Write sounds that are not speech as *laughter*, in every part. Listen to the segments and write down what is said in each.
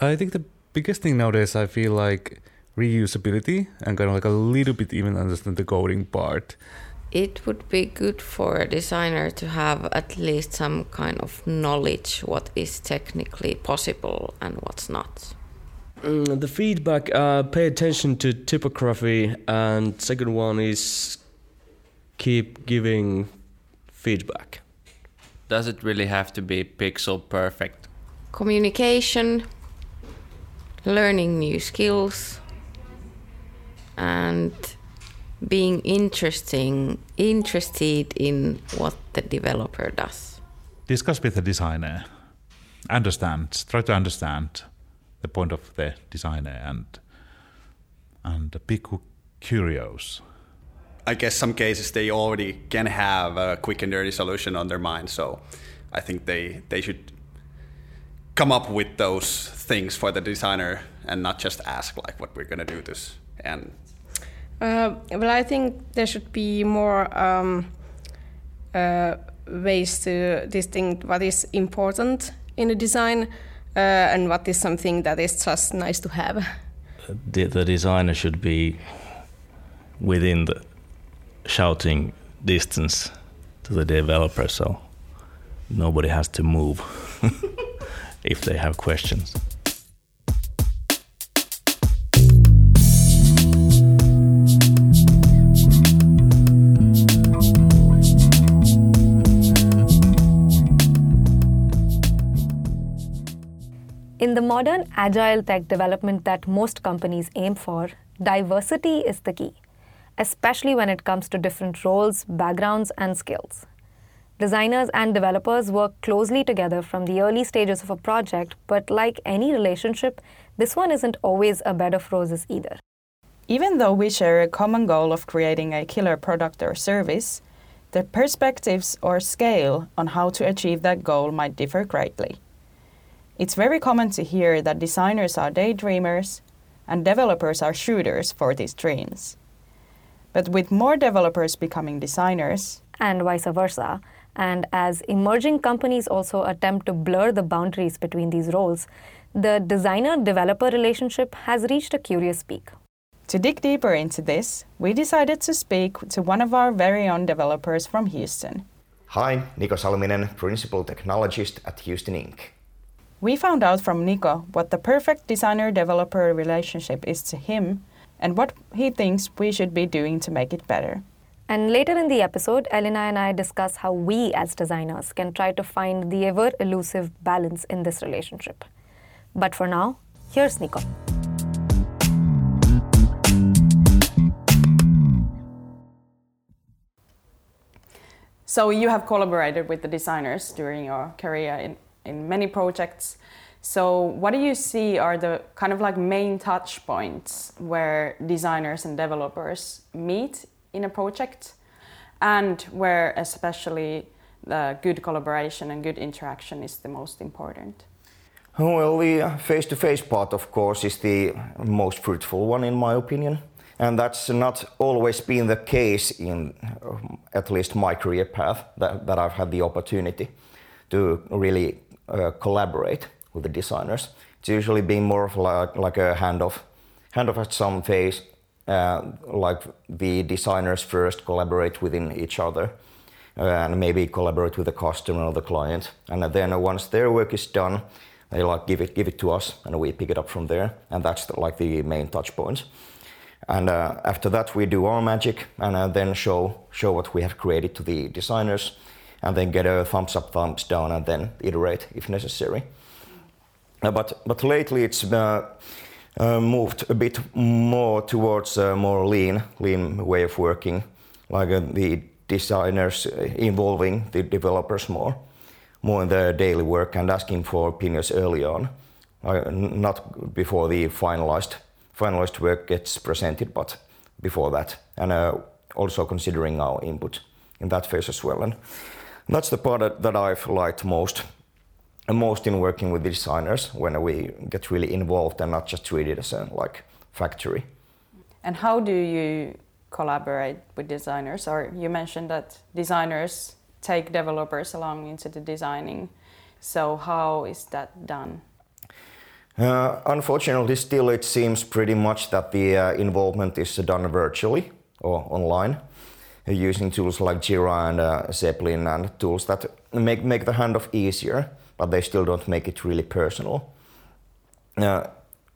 I think the biggest thing nowadays, I feel like reusability and kind of like a little bit even understand the coding part. It would be good for a designer to have at least some kind of knowledge what is technically possible and what's not. Mm, the feedback, uh, pay attention to typography, and second one is keep giving feedback. Does it really have to be pixel perfect? Communication, learning new skills, and being interesting interested in what the developer does. Discuss with the designer. Understand. Try to understand the point of the designer and and be curious. I guess some cases they already can have a quick and dirty solution on their mind, so I think they they should come up with those things for the designer and not just ask like what we're gonna do this and uh, well, I think there should be more um, uh, ways to distinct what is important in a design uh, and what is something that is just nice to have. The, the designer should be within the shouting distance to the developer, so nobody has to move *laughs* if they have questions. In the modern agile tech development that most companies aim for, diversity is the key, especially when it comes to different roles, backgrounds, and skills. Designers and developers work closely together from the early stages of a project, but like any relationship, this one isn't always a bed of roses either. Even though we share a common goal of creating a killer product or service, the perspectives or scale on how to achieve that goal might differ greatly. It's very common to hear that designers are daydreamers and developers are shooters for these dreams. But with more developers becoming designers, and vice versa, and as emerging companies also attempt to blur the boundaries between these roles, the designer developer relationship has reached a curious peak. To dig deeper into this, we decided to speak to one of our very own developers from Houston. Hi, Niko Salminen, Principal Technologist at Houston Inc. We found out from Niko what the perfect designer developer relationship is to him and what he thinks we should be doing to make it better. And later in the episode, Elena and I discuss how we as designers can try to find the ever elusive balance in this relationship. But for now, here's Niko. So, you have collaborated with the designers during your career in in many projects. So, what do you see are the kind of like main touch points where designers and developers meet in a project, and where especially the good collaboration and good interaction is the most important? Well, the face to face part, of course, is the most fruitful one, in my opinion. And that's not always been the case in at least my career path that, that I've had the opportunity to really uh, collaborate with the designers. It's usually been more of like, like a handoff, handoff at some phase, like the designers first collaborate within each other uh, and maybe collaborate with the customer or the client. And then once their work is done, they like give it give it to us and we pick it up from there. And that's the, like the main touch points. And uh, after that, we do our magic and uh, then show show what we have created to the designers and then get a thumbs up, thumbs down, and then iterate if necessary. Uh, but but lately it's uh, uh, moved a bit more towards a more lean lean way of working, like uh, the designers involving the developers more more in their daily work and asking for opinions early on, uh, not before the finalized finalized work gets presented, but before that, and uh, also considering our input in that phase as well. And that's the part that I've liked most most in working with designers when we get really involved and not just treat it as a like factory. And how do you collaborate with designers? Or you mentioned that designers take developers along into the designing. So how is that done? Uh, unfortunately, still it seems pretty much that the uh, involvement is done virtually or online uh, using tools like Jira and uh, Zeplin and tools that make, make the handoff easier, but they still don't make it really personal. Uh,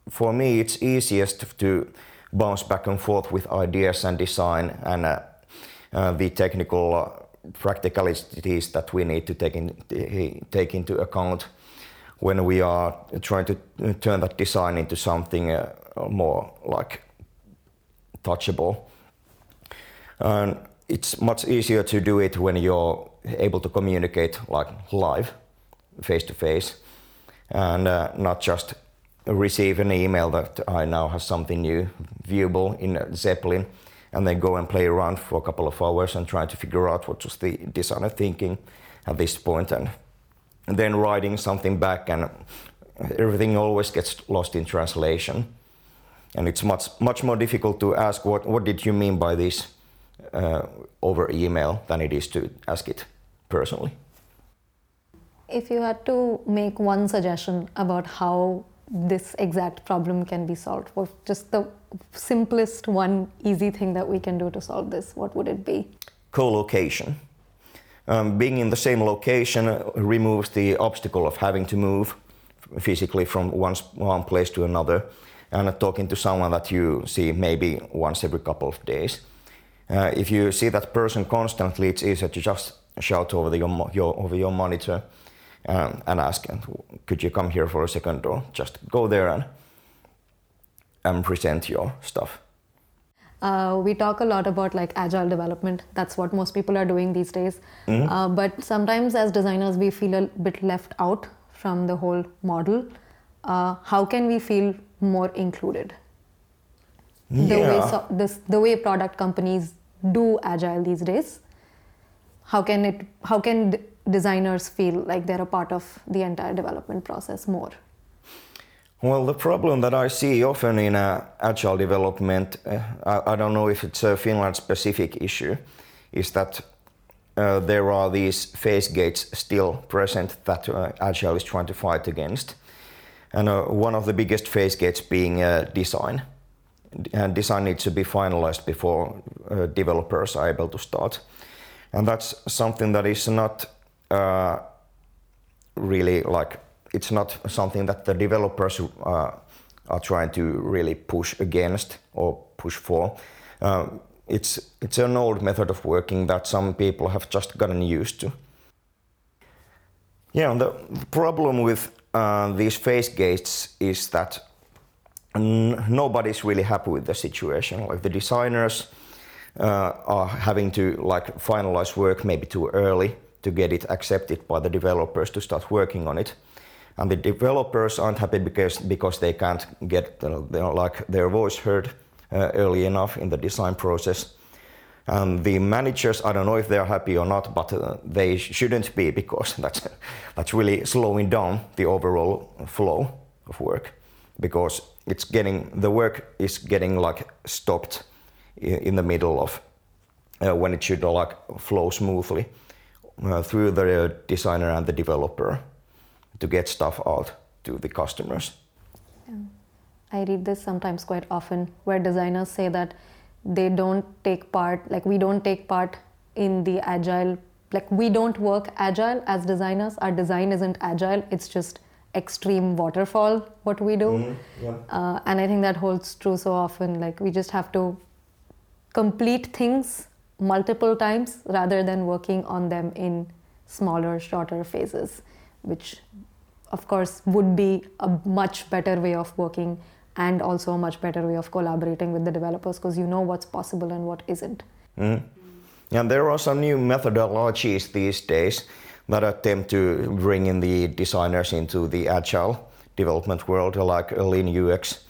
for me, it's easiest to bounce back and forth with ideas and design and uh, uh, the technical uh, practicalities that we need to take, in, take into account when we are trying to turn that design into something uh, more like touchable. And it's much easier to do it when you're able to communicate like live, face to face, and uh, not just receive an email that I now have something new viewable in Zeplin and then go and play around for a couple of hours and try to figure out what was the designer thinking at this point and, and then writing something back and everything always gets lost in translation. And it's much much more difficult to ask what what did you mean by this? Uh, over email than it is to ask it personally if you had to make one suggestion about how this exact problem can be solved? What just the simplest one easy thing that we can do to solve this? What would it be? Co-location. Um, being in the same location uh, removes the obstacle of having to move physically from one, one place to another and talking to someone that you see maybe once every couple of days. Uh, if you see that person constantly, it's easier to just shout over, the, your, your, over your monitor um, and ask, could you come here for a second or just go there and, and present your stuff. Uh, we talk a lot about like agile development. That's what most people are doing these days. Mm-hmm. Uh, but sometimes as designers, we feel a bit left out from the whole model. Uh, how can we feel more included? Yeah. The way so, this, the way product companies do agile these days. How can it? How can designers feel like they're a part of the entire development process more? Well, the problem that I see often in uh, agile development, uh, I, I, don't know if it's a Finland specific issue, is that uh, there are these phase gates still present that uh, agile is trying to fight against. And uh, one of the biggest phase gates being uh, design. And design needs to be finalized before developers are able to start. And that's something that is not uh, really like it's not something that the developers uh, are trying to really push against or push for. Uh, it's it's an old method of working that some people have just gotten used to. Yeah, the problem with uh, these phase gates is that n- nobody's really happy with the situation. Like the designers uh, are having to like finalize work maybe too early to get it accepted by the developers to start working on it. And the developers aren't happy because because they can't get you know, like their voice heard uh, early enough in the design process. And the managers, I don't know if they're happy or not, but uh, they shouldn't be because *laughs* that's that's really slowing down the overall flow of work because it's getting the work is getting like stopped in, the middle of uh, when it should like flow smoothly uh, through the designer and the developer to get stuff out to the customers. Yeah. I read this sometimes quite often where designers say that they don't take part, like we don't take part in the agile, like we don't work agile as designers. Our design isn't agile, it's just extreme waterfall what we do. Mm-hmm. Yeah. Uh, and I think that holds true so often. Like we just have to complete things multiple times rather than working on them in smaller, shorter phases, which of course would be a much better way of working and also a much better way of collaborating with the developers because you know what's possible and what isn't. Mm-hmm. And there are some new methodologies these days that attempt to bring in the designers into the agile development world, like Lean UX,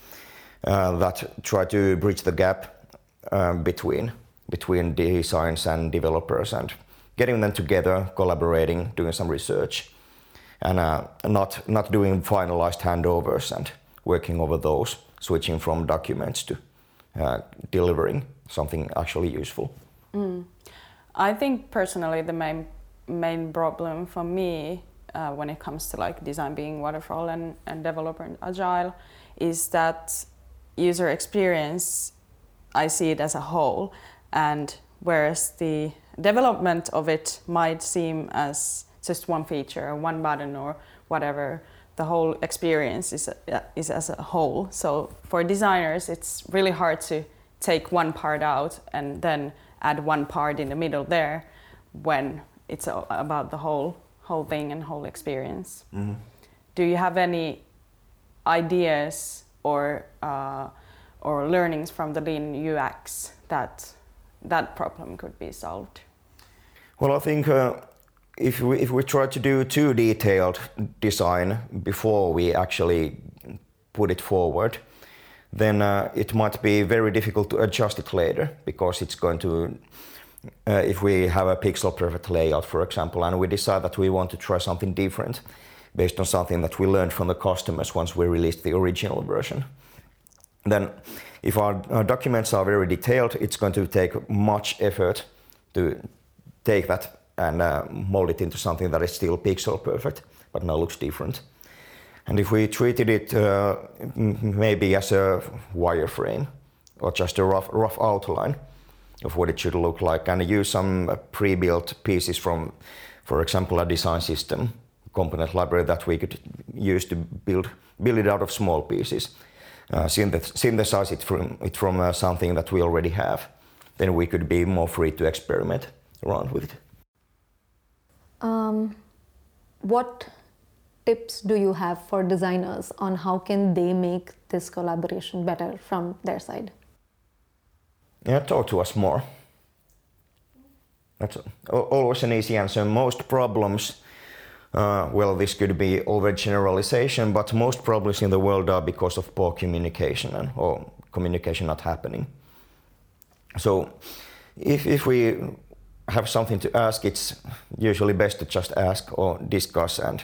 uh, that try to bridge the gap um, between between designs and developers and getting them together, collaborating, doing some research, and uh, not not doing finalized handovers and working over those, switching from documents to uh, delivering something actually useful. Mm. I think personally the main main problem for me uh, when it comes to like design being waterfall and, and developer and agile is that user experience I see it as a whole and whereas the development of it might seem as just one feature or one button or whatever the whole experience is, uh, is as a whole so for designers it's really hard to take one part out and then add one part in the middle there when it's about the whole whole thing and whole experience. Mm-hmm. Do you have any ideas or uh, or learnings from the lean UX that that problem could be solved? Well, I think uh, if we if we try to do too detailed design before we actually put it forward, then uh, it might be very difficult to adjust it later because it's going to uh, if we have a pixel perfect layout, for example, and we decide that we want to try something different based on something that we learned from the customers once we released the original version, then if our, our documents are very detailed, it's going to take much effort to take that and uh, mold it into something that is still pixel perfect, but now looks different. And if we treated it uh, maybe as a wireframe or just a rough, rough outline, of what it should look like and use some pre-built pieces from, for example, a design system component library that we could use to build, build it out of small pieces, synthesize it from, it from uh, something that we already have. Then we could be more free to experiment around with it. Um, what tips do you have for designers on how can they make this collaboration better from their side? Yeah, talk to us more. That's always an easy answer. Most problems, uh, well, this could be overgeneralization, but most problems in the world are because of poor communication and, or communication not happening. So, if, if we have something to ask, it's usually best to just ask or discuss and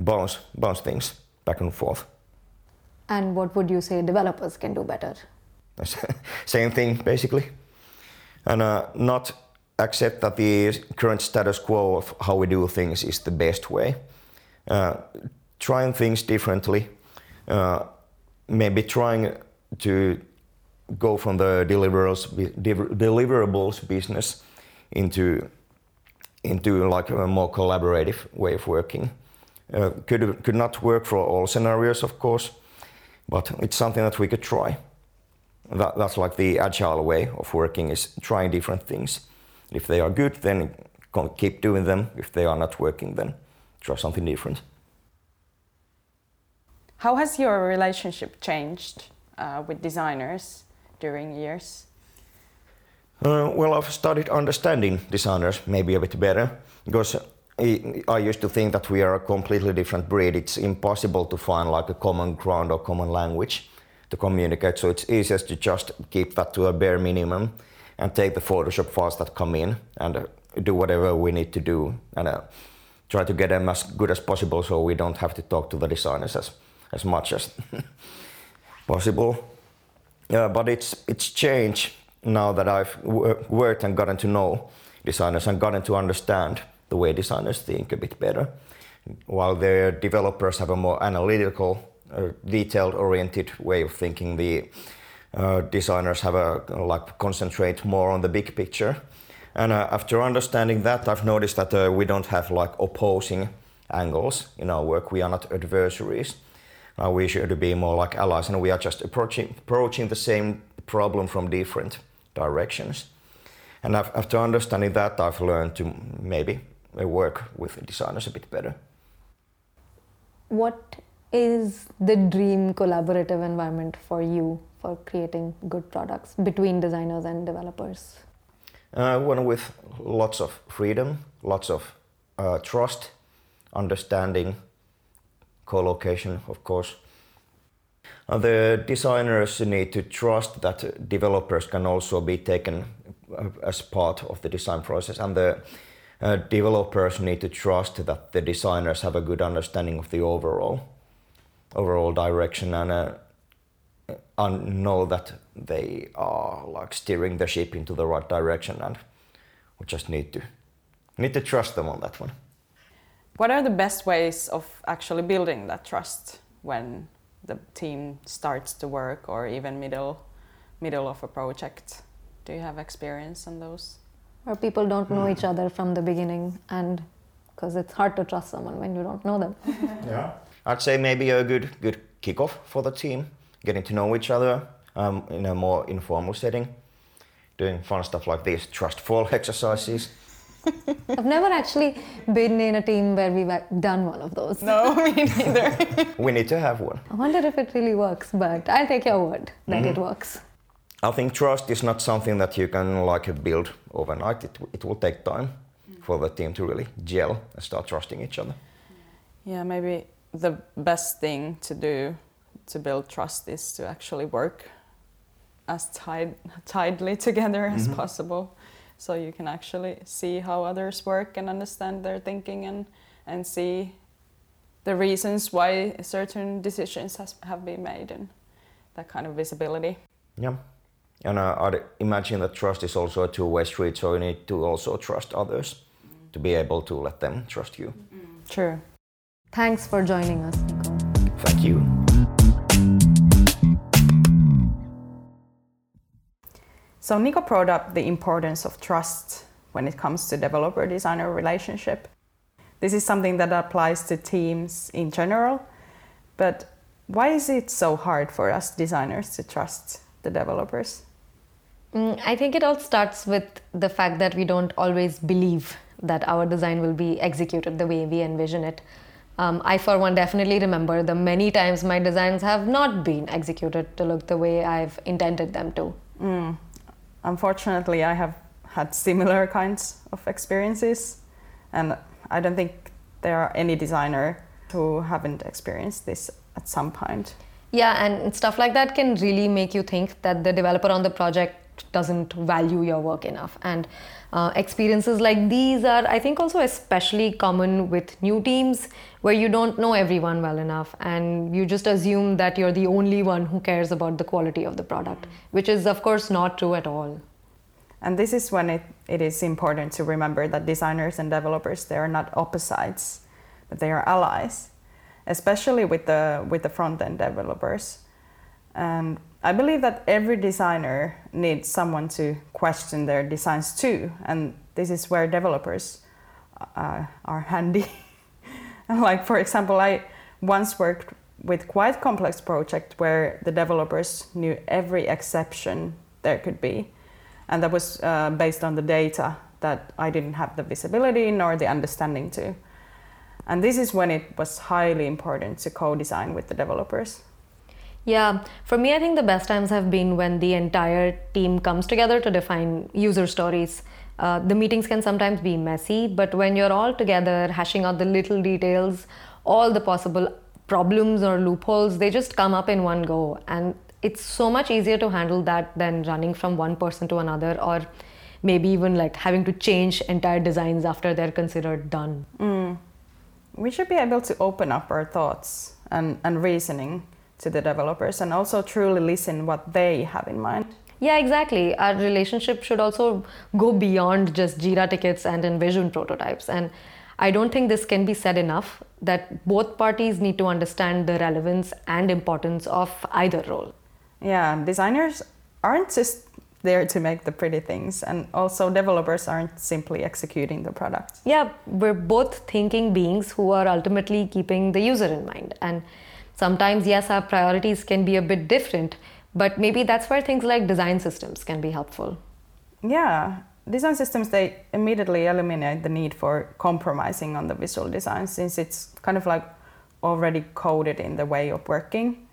bounce, bounce things back and forth. And what would you say developers can do better? *laughs* Same thing, basically. And uh, not accept that the current status quo of how we do things is the best way. Uh, trying things differently, uh, maybe trying to go from the deliverables, business into into like a more collaborative way of working. Uh, could could not work for all scenarios, of course, but it's something that we could try that, that's like the agile way of working is trying different things. If they are good, then keep doing them. If they are not working, then try something different. How has your relationship changed uh, with designers during years? Uh, well, I've started understanding designers maybe a bit better because I used to think that we are a completely different breed. It's impossible to find like a common ground or common language to communicate. So it's easiest to just keep that to a bare minimum and take the Photoshop files that come in and uh, do whatever we need to do and uh, try to get them as good as possible so we don't have to talk to the designers as, as much as *laughs* possible. But it's, it's changed now that I've worked and gotten to know designers and gotten to understand the way designers think a bit better. While the developers have a more analytical a detailed oriented way of thinking. The uh, designers have a like concentrate more on the big picture. And uh, after understanding that, I've noticed that uh, we don't have like opposing angles in our work. We are not adversaries. Uh, we should be more like allies, and we are just approaching approaching the same problem from different directions. And after understanding that, I've learned to maybe work with designers a bit better. What is the dream collaborative environment for you for creating good products between designers and developers? Uh, one with lots of freedom, lots of uh, trust, understanding, co-location, of course. Uh, the designers need to trust that developers can also be taken uh, as part of the design process, and the uh, developers need to trust that the designers have a good understanding of the overall overall direction and uh, know that they are like steering the ship into the right direction and we just need to need to trust them on that one What are the best ways of actually building that trust when the team starts to work or even middle middle of a project? Do you have experience on those? Or people don't know each other from the beginning, and because it's hard to trust someone when you don't know them. *laughs* Yeah. I'd say maybe a good good kickoff for the team, getting to know each other um, in a more informal setting, doing fun stuff like these trust fall *laughs* exercises. I've never actually been in a team where we've done one of those. No, *laughs* me neither. *laughs* we need to have one. I wonder if it really works, but I'll take your word that it works. I think trust is not something that you can like build overnight. It, it will take time for the team to really gel and start trusting each other. Yeah, maybe the best thing to do to build trust is to actually work as tied, tidely *laughs* together as possible so you can actually see how others work and understand their thinking and, and see the reasons why certain decisions has, have been made and that kind of visibility. Yeah. And uh, I'd imagine that trust is also a two-way street, so you need to also trust others to be able to let them trust you. True. Thanks for joining us, So Niko brought up the importance of trust when it comes to developer designer relationship. This is something that applies to teams in general, but why is it so hard for us designers to trust the developers? Mm, I think it all starts with the fact that we don't always believe that our design will be executed the way we envision it. Um, I, for one, definitely remember the many times my designs have not been executed to look the way I've intended them to. Unfortunately, I have had similar kinds of experiences, and I don't think there are any designer who haven't experienced this at some point. Yeah, and stuff like that can really make you think that the developer on the project doesn't value your work enough. And uh, experiences like these are, I think, also especially common with new teams where you don't know everyone well enough and you just assume that you're the only one who cares about the quality of the product, which is, of course, not true at all. And this is when it, it is important to remember that designers and developers they are not opposites, but they are allies, especially with the with the front end developers. And I believe that every designer needs someone to question their designs too, and this is where developers uh, are handy. *laughs* like for example, I once worked with quite complex project where the developers knew every exception there could be, and that was uh, based on the data that I didn't have the visibility nor the understanding to. And this is when it was highly important to co-design with the developers. Yeah, for me, I think the best times have been when the entire team comes together to define user stories. Uh, the meetings can sometimes be messy, but when you're all together hashing out the little details, all the possible problems or loopholes, they just come up in one go. And it's so much easier to handle that than running from one person to another or maybe even like having to change entire designs after they're considered done. we should be able to open up our thoughts and, and reasoning to the developers and also truly listen what they have in mind. Yeah, exactly. Our relationship should also go beyond just Jira tickets and InVision prototypes. And I don't think this can be said enough that both parties need to understand the relevance and importance of either role. Yeah, designers aren't just there to make the pretty things, and also developers aren't simply executing the product. Yeah, we're both thinking beings who are ultimately keeping the user in mind. And sometimes, yes, our priorities can be a bit different, but maybe that's where things like design systems can be helpful. Yeah, design systems they immediately eliminate the need for compromising on the visual design since it's kind of like already coded in the way of working.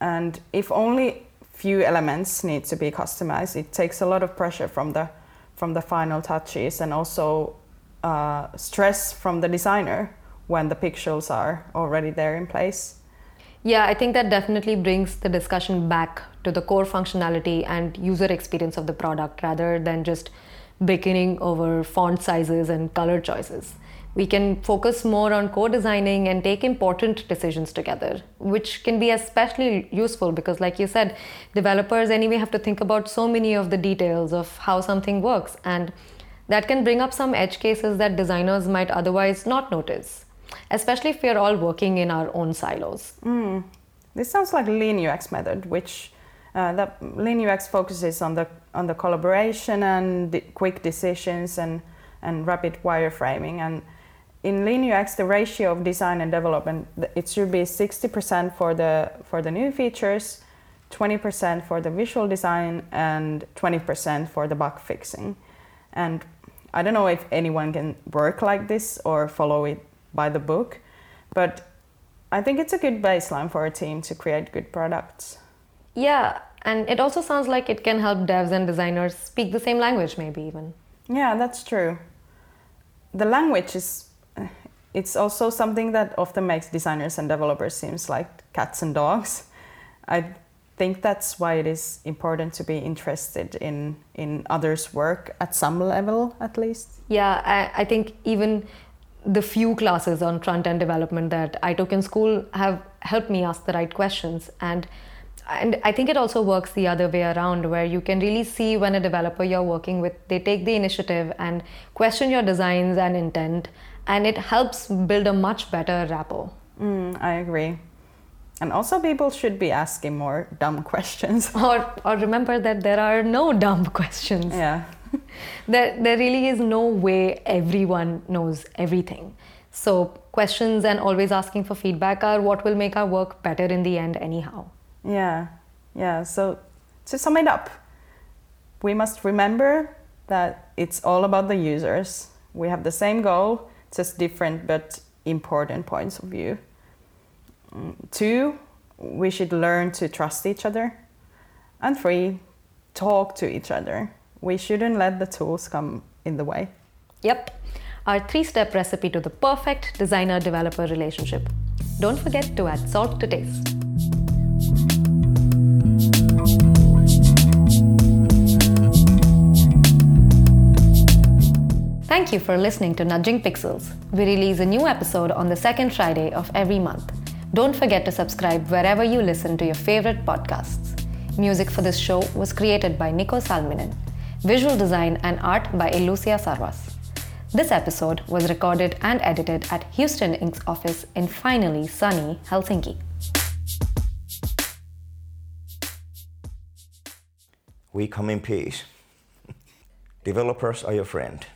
And if only few elements need to be customized, it takes a lot of pressure from the from the final touches and also uh, stress from the designer when the pixels are already there in place. Yeah, I think that definitely brings the discussion back to the core functionality and user experience of the product rather than just bickering over font sizes and color choices. We can focus more on co designing and take important decisions together, which can be especially useful because, like you said, developers anyway have to think about so many of the details of how something works. And that can bring up some edge cases that designers might otherwise not notice, especially if we're all working in our own silos. Mm. This sounds like Lean UX method, which uh, the Lean UX focuses on the on the collaboration and the quick decisions and and rapid wireframing. And in Lean UX, the ratio of design and development it should be 60% for the for the new features, 20% for the visual design, and 20% for the bug fixing. And I don't know if anyone can work like this or follow it by the book, but I think it's a good baseline for a team to create good products. Yeah, and it also sounds like it can help devs and designers speak the same language, maybe even. Yeah, that's true. The language is *sighs* it's also something that often makes designers and developers seems like cats and dogs. I think that's why it is important to be interested in in others' work at some level, at least. Yeah, I, I think even the few classes on front end development that I took in school have helped me ask the right questions and and I think it also works the other way around where you can really see when a developer you're working with they take the initiative and question your designs and intent and it helps build a much better rapport. Mm, I agree. And also, people should be asking more dumb *laughs* questions. Or, or remember that there are no dumb questions. Yeah. *laughs* there, there really is no way everyone knows everything. So, questions and always asking for feedback are what will make our work better in the end, anyhow. Yeah, yeah. So, to sum it up, we must remember that it's all about the users. We have the same goal, just different but important points of view. Mm, two, we should learn to trust each other. And three, talk to each other. We shouldn't let the tools come in the way. Yep, our three step recipe to the perfect designer developer relationship. Don't forget to add salt to taste. Thank you for listening to Nudging Pixels. We release a new episode on the second Friday of every month. Don't forget to subscribe wherever you listen to your favorite podcasts. Music for this show was created by Nico Salminen. Visual design and art by Elucia Sarvas. This episode was recorded and edited at Houston Inc.'s office in finally sunny Helsinki. We come in peace. *laughs* Developers are your friend.